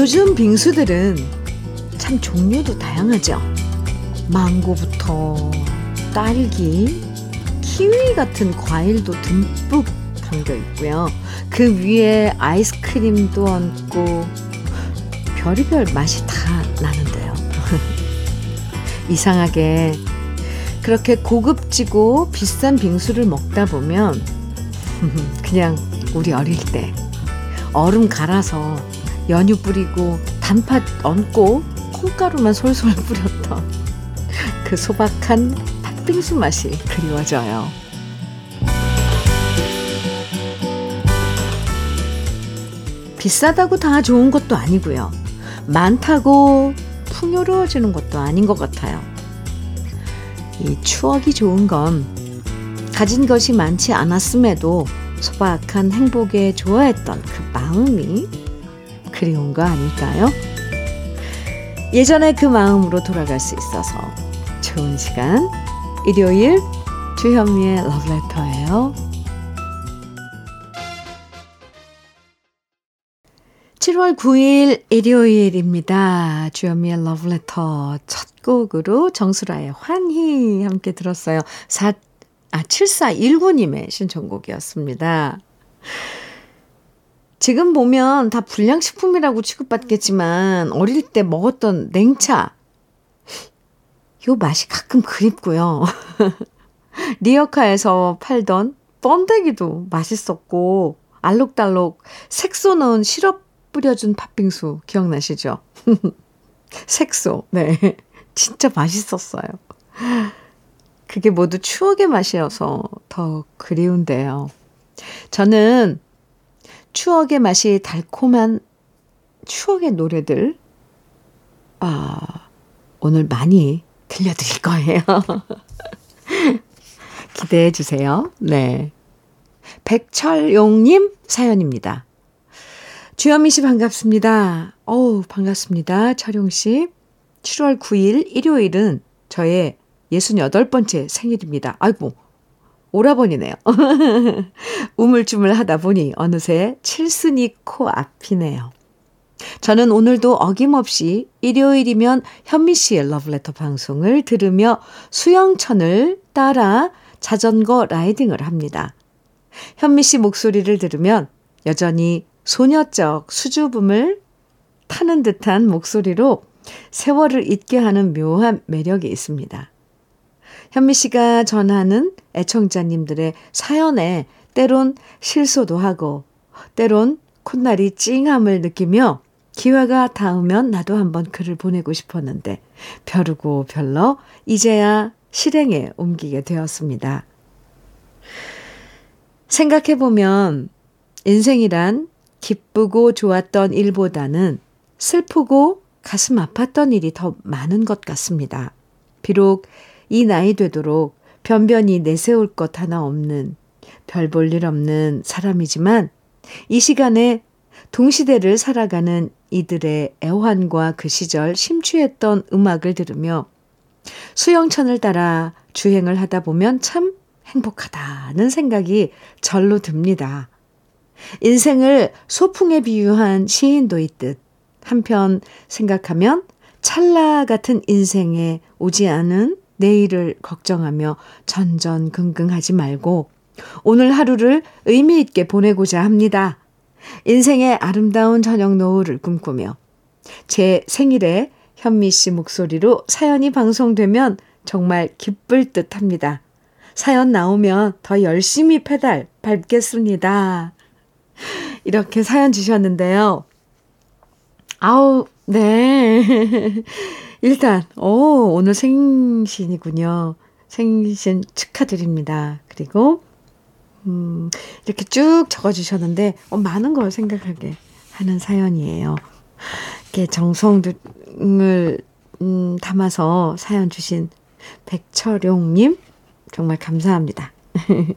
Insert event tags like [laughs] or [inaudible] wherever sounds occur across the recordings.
요즘 빙수들은 참 종류도 다양하죠. 망고부터 딸기, 키위 같은 과일도 듬뿍 담겨 있고요. 그 위에 아이스크림도 얹고 별의별 맛이 다 나는데요. [laughs] 이상하게 그렇게 고급지고 비싼 빙수를 먹다 보면 [laughs] 그냥 우리 어릴 때 얼음 갈아서 연유 뿌리고 단팥 얹고 콩가루만 솔솔 뿌렸던 그 소박한 팥빙수 맛이 그리워져요. 비싸다고 다 좋은 것도 아니고요. 많다고 풍요로워지는 것도 아닌 것 같아요. 이 추억이 좋은 건 가진 것이 많지 않았음에도 소박한 행복에 좋아했던 그 마음이 그리운 거 아닐까요? 예전에 그 마음으로 돌아갈 수 있어서 좋은 시간 일요일 주현미의 러브레터예요. 7월 9일 일요일입니다. 주현미의 러브레터 첫 곡으로 정수라의 환희 함께 들었어요. 4, 아, 7419님의 신청곡이었습니다. 지금 보면 다 불량식품이라고 취급받겠지만 어릴 때 먹었던 냉차 요 맛이 가끔 그립고요. [laughs] 리어카에서 팔던 번데기도 맛있었고 알록달록 색소 넣은 시럽 뿌려준 팥빙수 기억나시죠? [laughs] 색소, 네. 진짜 맛있었어요. 그게 모두 추억의 맛이어서 더 그리운데요. 저는 추억의 맛이 달콤한 추억의 노래들, 아, 오늘 많이 들려드릴 거예요. [laughs] 기대해 주세요. 네. 백철용님 사연입니다. 주현미 씨 반갑습니다. 어우, 반갑습니다. 철용 씨. 7월 9일 일요일은 저의 68번째 생일입니다. 아이고, 오라버니네요. [laughs] 우물쭈물 하다 보니 어느새 칠순이 코앞이네요. 저는 오늘도 어김없이 일요일이면 현미 씨의 러브레터 방송을 들으며 수영천을 따라 자전거 라이딩을 합니다. 현미 씨 목소리를 들으면 여전히 소녀적 수줍음을 타는 듯한 목소리로 세월을 잊게 하는 묘한 매력이 있습니다. 현미 씨가 전하는 애청자님들의 사연에 때론 실소도 하고 때론 콧날이 찡함을 느끼며 기회가 닿으면 나도 한번 글을 보내고 싶었는데 벼르고 별러 이제야 실행에 옮기게 되었습니다. 생각해보면 인생이란 기쁘고 좋았던 일보다는 슬프고 가슴 아팠던 일이 더 많은 것 같습니다. 비록 이 나이 되도록 변변히 내세울 것 하나 없는 별 볼 일 없는 사람이지만 이 시간에 동시대를 살아가는 이들의 애환과 그 시절 심취했던 음악을 들으며 수영천을 따라 주행을 하다 보면 참 행복하다는 생각이 절로 듭니다. 인생을 소풍에 비유한 시인도 있듯 한편 생각하면 찰나 같은 인생에 오지 않은 내일을 걱정하며 전전긍긍하지 말고 오늘 하루를 의미 있게 보내고자 합니다. 인생의 아름다운 저녁 노을을 꿈꾸며 제 생일에 현미 씨 목소리로 사연이 방송되면 정말 기쁠 듯 합니다. 사연 나오면 더 열심히 페달 밟겠습니다. 이렇게 사연 주셨는데요. 아우, 네. 일단, 오, 오늘 생신이군요. 생신 축하드립니다. 그리고, 음, 이렇게 쭉 적어주셨는데, 어, 많은 걸 생각하게 하는 사연이에요. 이렇게 정성을, 음, 담아서 사연 주신 백철용님, 정말 감사합니다. [laughs]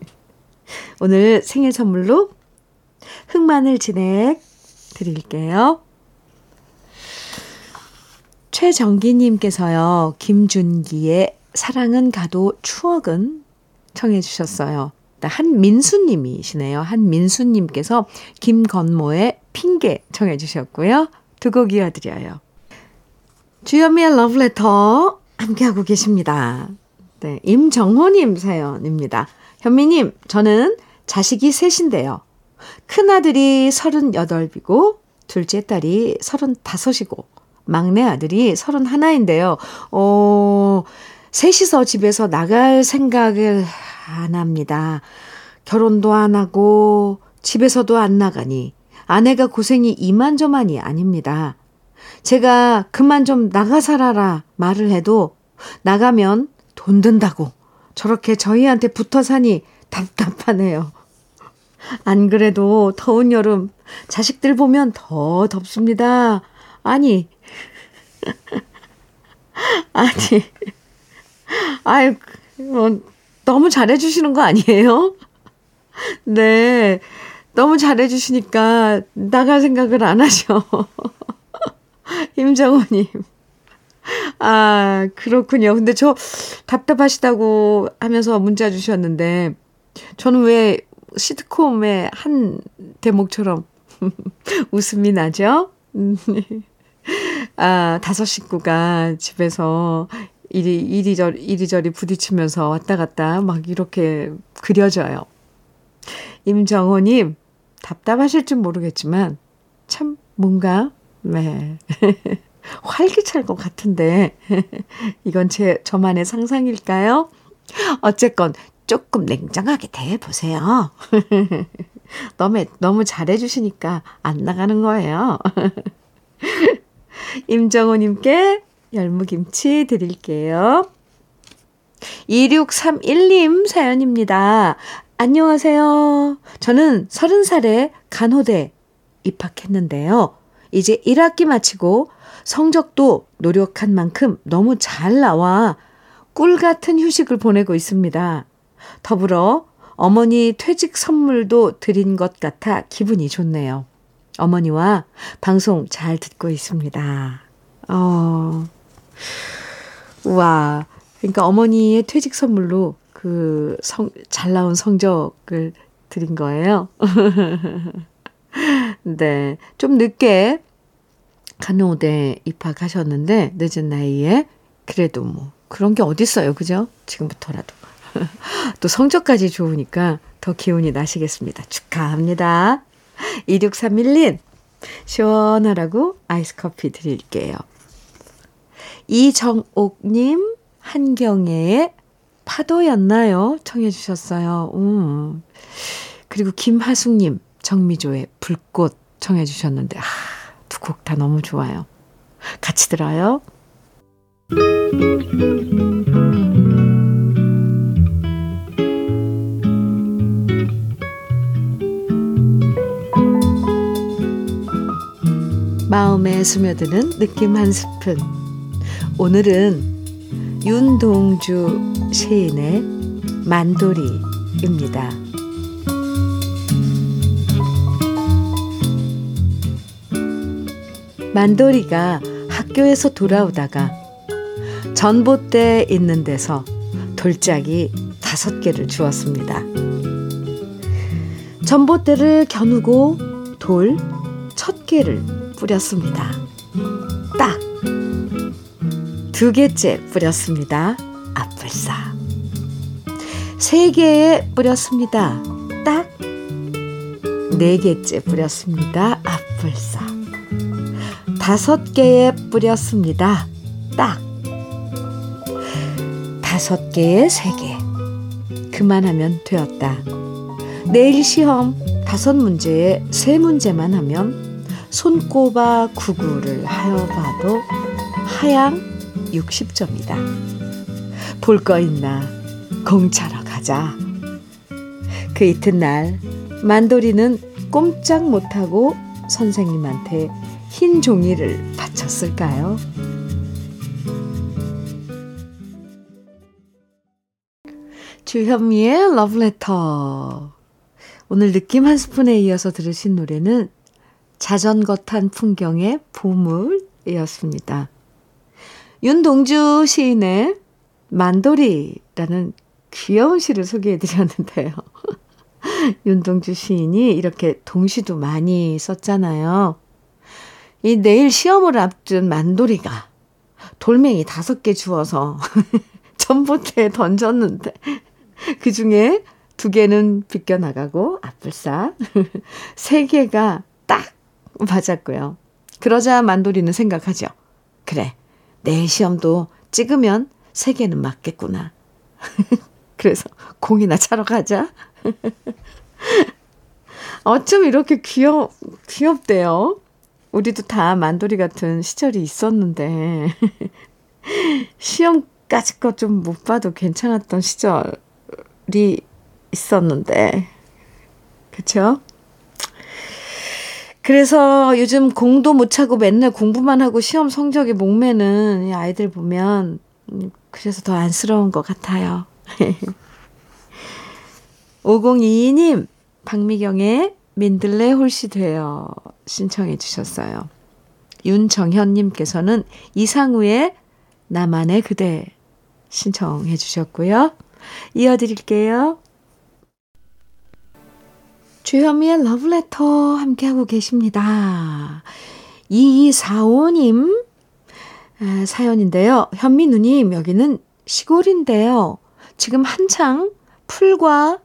오늘 생일 선물로 흑마늘 진액 드릴게요. 최정기님께서요, 김준기의 사랑은 가도 추억은 청해 주셨어요. 한민수님이시네요. 한민수님께서 김건모의 핑계 청해 주셨고요. 두 곡 이어드려요. 주현미의 러브레터 함께하고 계십니다. 네, 임정호님 사연입니다. 현미님, 저는 자식이 셋인데요. 큰아들이 38이고, 둘째 딸이 35이고, 막내 아들이 31인데요. 어, 셋이서 집에서 나갈 생각을 안 합니다. 결혼도 안 하고, 집에서도 안 나가니, 아내가 고생이 이만저만이 아닙니다. 제가 그만 좀 나가 살아라 말을 해도 나가면 돈 든다고 저렇게 저희한테 붙어 사니 답답하네요. 안 그래도 더운 여름 자식들 보면 더 덥습니다. 아니, [laughs] 아니, 아유, 뭐, 너무 잘해주시는 거 아니에요? [laughs] 네, 너무 잘해주시니까 나갈 생각을 안 하셔. [laughs] 임정호님. 아, 그렇군요. 근데 저 답답하시다고 하면서 문자 주셨는데, 저는 왜 시트콤의 한 대목처럼 웃음이 나죠? 아, 다섯 식구가 집에서 이리, 이리저리, 이리저리 부딪히면서 왔다 갔다 막 이렇게 그려져요. 임정호님, 답답하실 줄 모르겠지만, 참 뭔가, 네. [laughs] 활기찰 것 같은데, [laughs] 이건 제, 저만의 상상일까요? 어쨌건, 조금 냉정하게 대해보세요. [laughs] 너무, 너무 잘해주시니까 안 나가는 거예요. 임정호님께 열무김치 드릴게요. 2631님 사연입니다. 안녕하세요. 저는 30살에 간호대 입학했는데요. 이제 1학기 마치고 성적도 노력한 만큼 너무 잘 나와 꿀 같은 휴식을 보내고 있습니다. 더불어 어머니 퇴직 선물도 드린 것 같아 기분이 좋네요. 어머니와 방송 잘 듣고 있습니다. 어, 와. 그러니까 어머니의 퇴직 선물로 그 성, 잘 나온 성적을 드린 거예요. [laughs] 네. 좀 늦게 간호대 입학하셨는데, 늦은 나이에. 그래도 뭐, 그런 게 어딨어요. 그죠? 지금부터라도. [laughs] 또 성적까지 좋으니까 더 기운이 나시겠습니다. 축하합니다. 2631님, 시원하라고 아이스 커피 드릴게요. 이정옥님, 한경애의 파도였나요? 청해 주셨어요. 음. 그리고 김하숙님, 정미조의 불꽃 청해 주셨는데, 아, 두 곡 다 너무 좋아요. 같이 들어요. 마음에 스며드는 느낌 한 스푼. 오늘은 윤동주 시인의 만돌이입니다. 만돌이가 학교에서 돌아오다가 전봇대 있는 데서 돌짝이 다섯 개를 주었습니다. 전봇대를 겨누고 돌 첫 개를 뿌렸습니다. 딱! 두 개째 뿌렸습니다. 앞불사. 세 개에 뿌렸습니다. 딱! 네 개째 뿌렸습니다. 앞불사. 다섯 개에 뿌렸습니다. 딱! 다섯 개에 세 개. 그만하면 되었다. 내일 시험 다섯 문제에 세 문제만 하면 손꼽아 구구를 하여 봐도 하양 60점이다. 볼 거 있나 공차러 가자. 그 이튿날 만돌이는 꼼짝 못하고 선생님한테 흰 종이를 바쳤을까요? 주현미의 러브레터. 오늘 느낌 한 스푼에 이어서 들으신 노래는 자전거 탄 풍경의 보물이었습니다. 윤동주 시인의 만돌이라는 귀여운 시를 소개해 드렸는데요. [laughs] 윤동주 시인이 이렇게 동시도 많이 썼잖아요. 이 내일 시험을 앞둔 만돌이가 돌멩이 다섯 개 주워서 [laughs] 전봇대에 던졌는데 그 중에 두 개는 비껴나가고 앞불싹 [laughs] 세 개가 딱 맞았고요. 그러자 만돌이는 생각하죠. 그래, 내일 시험도 찍으면 세 개는 맞겠구나. [laughs] 그래서 공이나 차러 가자. [laughs] 어쩜 이렇게 귀여, 귀엽대요. 우리도 다 만돌이 같은 시절이 있었는데, [laughs] 시험까지 거 좀 못 봐도 괜찮았던 시절이 있었는데, 그쵸? 그래서 요즘 공도 못 차고 맨날 공부만 하고 시험 성적에 목매는 이 아이들 보면, 음, 그래서 더 안쓰러운 것 같아요. [laughs] 5022님, 박미경의 민들레 홀씨 되어 신청해 주셨어요. 윤정현님께서는 이상우의 나만의 그대 신청해 주셨고요. 이어드릴게요. 주현미의 러브레터 함께하고 계십니다. 2245님 사연인데요. 현미 누님, 여기는 시골인데요. 지금 한창 풀과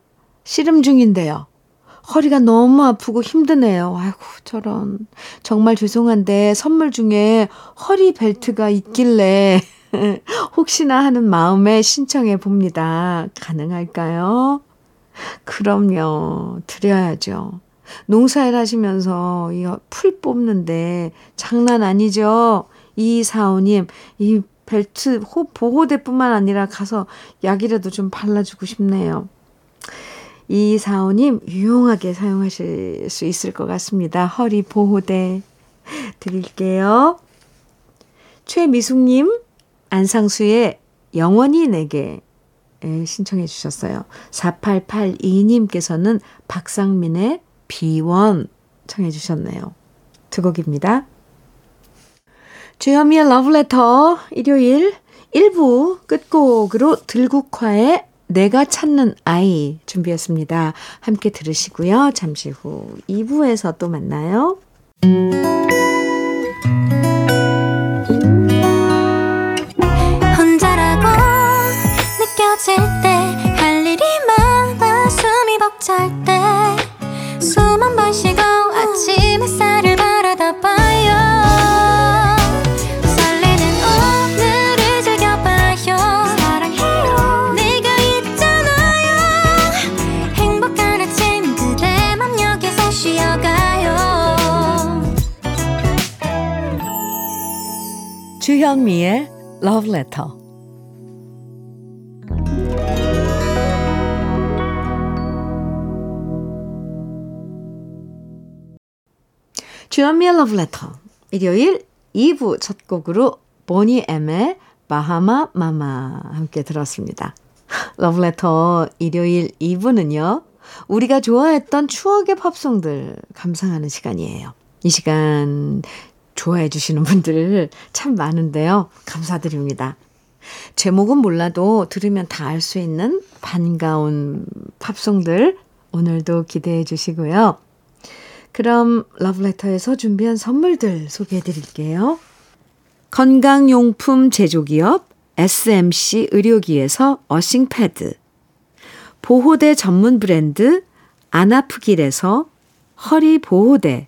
씨름 중인데요. 허리가 너무 아프고 힘드네요. 아이고, 저런. 정말 죄송한데 선물 중에 허리 벨트가 있길래 [laughs] 혹시나 하는 마음에 신청해 봅니다. 가능할까요? 그럼요. 드려야죠. 농사일 하시면서 이 풀 뽑는데 장난 아니죠? 이 사오님, 이 벨트 보호대뿐만 아니라 가서 약이라도 좀 발라주고 싶네요. 이 사오님 유용하게 사용하실 수 있을 것 같습니다. 허리 보호대 드릴게요. 최미숙님 안상수의 영원히 내게 신청해 주셨어요. 4882님께서는 박상민의 비원 청해 주셨네요. 두 곡입니다. 주현미의 러브레터 일요일 1부 끝곡으로 들국화의 내가 찾는 아이 준비했습니다. 함께 들으시고요. 잠시 후 2부에서 또 만나요. 주현미의 Love Letter. 주현미의 Love Letter. 일요일 2부 첫 곡으로 보니 M의 바하마 마마 함께 들었습니다. [laughs] Letter 일요일 2부는요. 우리가 좋아했던 추억의 팝송들 감상하는 시간이에요. 이 시간 좋아해 주시는 분들 참 많은데요. 감사드립니다. 제목은 몰라도 들으면 다 알 수 있는 반가운 팝송들 오늘도 기대해 주시고요. 그럼 러브레터에서 준비한 선물들 소개해 드릴게요. 건강용품 제조기업 SMC 의료기에서 어싱패드 보호대 전문 브랜드 안아프길에서 허리 보호대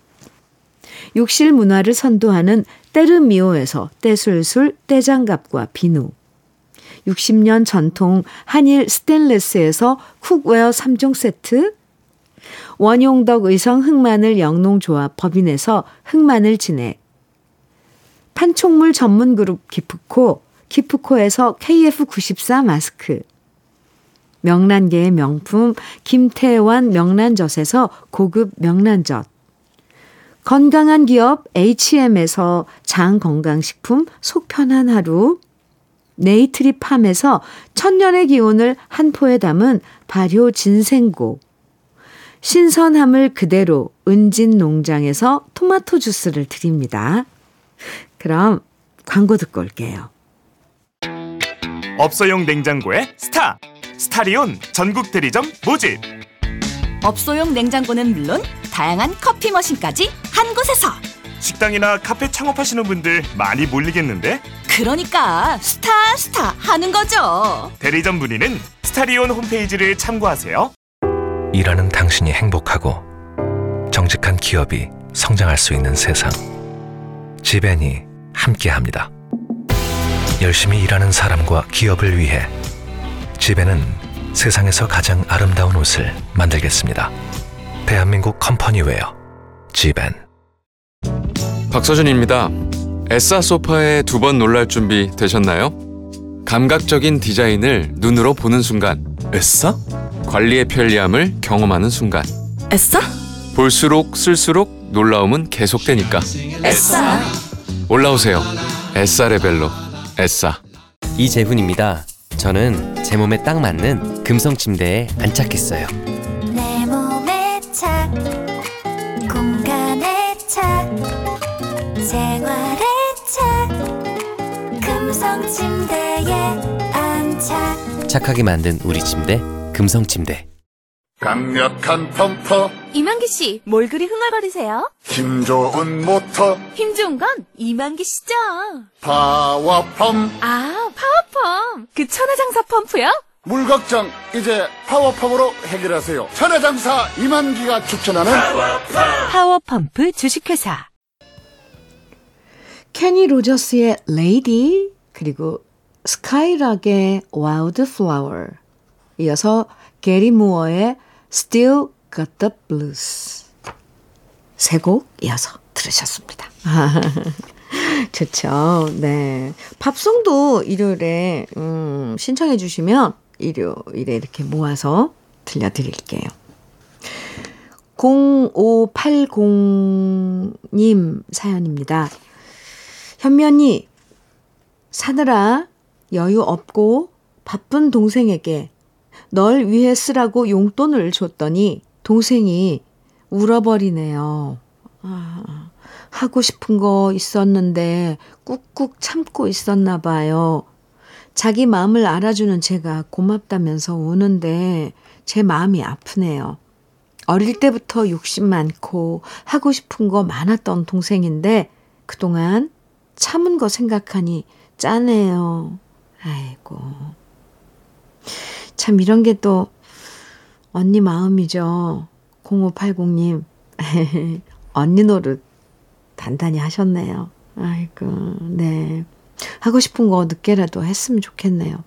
욕실 문화를 선도하는 때르미오에서 떼술술 떼장갑과 비누. 60년 전통 한일 스텐레스에서 cookware 3종 세트, 원용덕 의성 흑마늘 영농조합 법인에서 흑마늘 진액, 판촉물 전문 그룹 기프코, 기프코에서 KF94 마스크, 명란계의 명품 김태환 명란젓에서 고급 명란젓, 건강한 기업 HM에서 장건강식품 속편한 하루, 네이트리 팜에서 천년의 기운을 한 포에 담은 발효 진생고, 신선함을 그대로 은진 농장에서 토마토 주스를 드립니다. 그럼 광고 듣고 올게요. 업소용 냉장고의 스타! 스타리온 전국 대리점 모집! 업소용 냉장고는 물론 다양한 커피 machine까지 한 곳에서 식당이나 카페 창업하시는 분들 많이 몰리겠는데? 그러니까 스타 스타 하는 거죠. 대리점 문의는 스타리온 홈페이지를 참고하세요. 일하는 당신이 행복하고 정직한 기업이 성장할 수 있는 세상. 지벤이 함께합니다. 열심히 일하는 사람과 기업을 위해 지벤은 세상에서 가장 아름다운 옷을 만들겠습니다. 대한민국 컴퍼니웨어 지벤 박서준입니다. 에싸 소파에 두 번 놀랄 준비 되셨나요? 감각적인 디자인을 눈으로 보는 순간 에싸? 관리의 편리함을 경험하는 순간 에싸? 볼수록 쓸수록 놀라움은 계속되니까 에싸. 올라오세요. 에싸 레벨로 에싸. 이재훈입니다. 저는 제 몸에 딱 맞는 금성 침대에 안착했어요. 금성 침대에 안착 착하게 만든 우리 침대 금성 침대. 강력한 펌프, 이만기 씨, 뭘 그리 흥얼거리세요? 힘 좋은 모터, 힘 좋은 건 이만기 씨죠. 파워 펌, 아, 파워펌. 그 천하장사 펌프요? 물 걱정 이제 파워 펌으로 해결하세요. 천하장사 이만기가 추천하는 파워펌프 주식회사. 케니 로저스의 Lady 그리고 스카이락의 Flower 이어서 게리 무어의 Still Got the Blues 세 곡 이어서 들으셨습니다. [laughs] 좋죠. 네. 팝송도 일요일에 음, 신청해 주시면 일요일에 이렇게 모아서 들려드릴게요. 0580님 사연입니다. 현면이 사느라 여유 없고 바쁜 동생에게 널 위해 쓰라고 용돈을 줬더니 동생이 울어버리네요. 아, 하고 싶은 거 있었는데 꾹꾹 참고 있었나 봐요. 자기 마음을 알아주는 제가 고맙다면서 우는데 제 마음이 아프네요. 어릴 때부터 욕심 많고 하고 싶은 거 많았던 동생인데 그동안 참은 거 생각하니 짠해요. 아이고. 참 이런 게 또 언니 마음이죠. 0580님. [laughs] 언니 노릇 단단히 하셨네요. 아이고, 네. 하고 싶은 거 늦게라도 했으면 좋겠네요.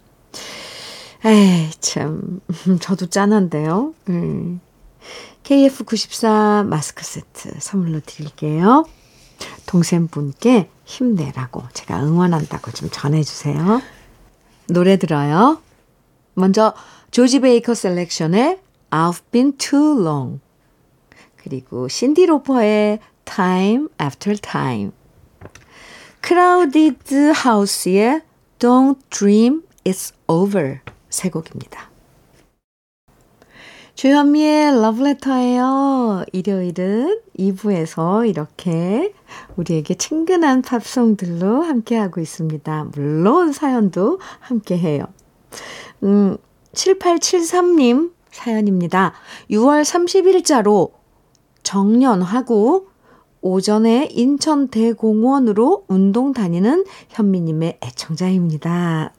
에이, 참. [laughs] 저도 짠한데요. 음. KF94 마스크 세트 선물로 드릴게요. 동생분께 힘내라고 제가 응원한다고 좀 전해주세요. 노래 들어요. 먼저 조지 베이커 셀렉션의 I've been too long 그리고 신디 로퍼의 Time After Time 크라우디드 하우스의 Don't Dream It's Over 세 곡입니다. 주현미의 러브레터예요. 일요일은 2부에서 이렇게 우리에게 친근한 팝송들로 함께하고 있습니다. 물론 사연도 함께해요. 음, 7873님 사연입니다. 6월 30일자로 정년하고 오전에 인천 대공원으로 운동 다니는 현미님의 애청자입니다.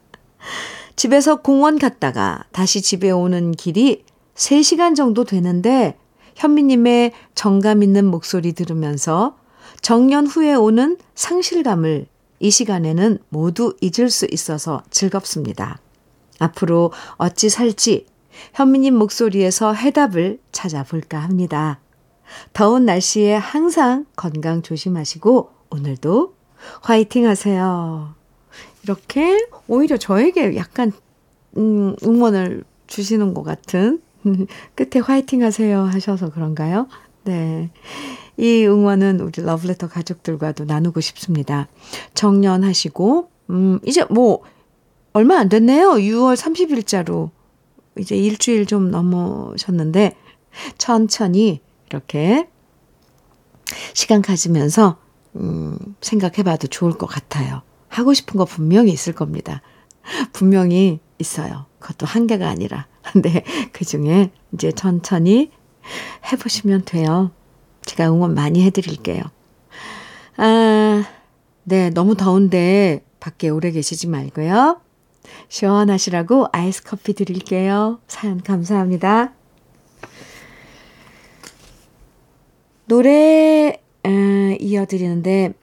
집에서 공원 갔다가 다시 집에 오는 길이 3시간 정도 되는데 현미님의 정감 있는 목소리 들으면서 정년 후에 오는 상실감을 이 시간에는 모두 잊을 수 있어서 즐겁습니다. 앞으로 어찌 살지 현미님 목소리에서 해답을 찾아볼까 합니다. 더운 날씨에 항상 건강 조심하시고 오늘도 화이팅 하세요. 이렇게 오히려 저에게 약간 음, 응원을 주시는 것 같은 [laughs] 끝에 화이팅 하세요 하셔서 그런가요? 네. 이 응원은 우리 러브레터 가족들과도 나누고 싶습니다. 정년하시고, 음, 이제 뭐, 얼마 안 됐네요. 6월 30일자로. 이제 일주일 좀 넘으셨는데, 천천히 이렇게 시간 가지면서, 음, 생각해 봐도 좋을 것 같아요. 하고 싶은 거 분명히 있을 겁니다. 분명히 있어요. 그것도 한계가 아니라. 근데 그 중에 이제 천천히 해보시면 돼요. 제가 응원 많이 해드릴게요. 아, 네, 너무 더운데 밖에 오래 계시지 말고요. 시원하시라고 아이스 커피 드릴게요. 사연 감사합니다. 노래 에, 이어드리는데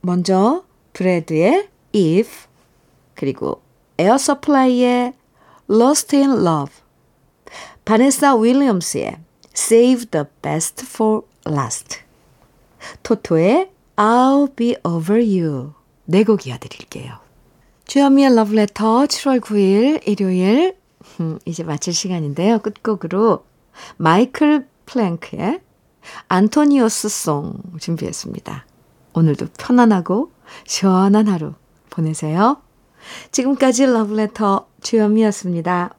먼저 브레드의 If 그리고 에어 서플라이의 Lost in Love 바네사 윌리엄스의 Save the Best for Last 토토의 I'll Be Over You 네 곡 이어드릴게요. 주현미의 러브레터 7월 9일 일요일 음, 이제 마칠 시간인데요. 끝곡으로 마이클 프랭크스의 Antonio's Song 준비했습니다. 오늘도 편안하고 시원한 하루 보내세요. 지금까지 러브레터 주현미였습니다.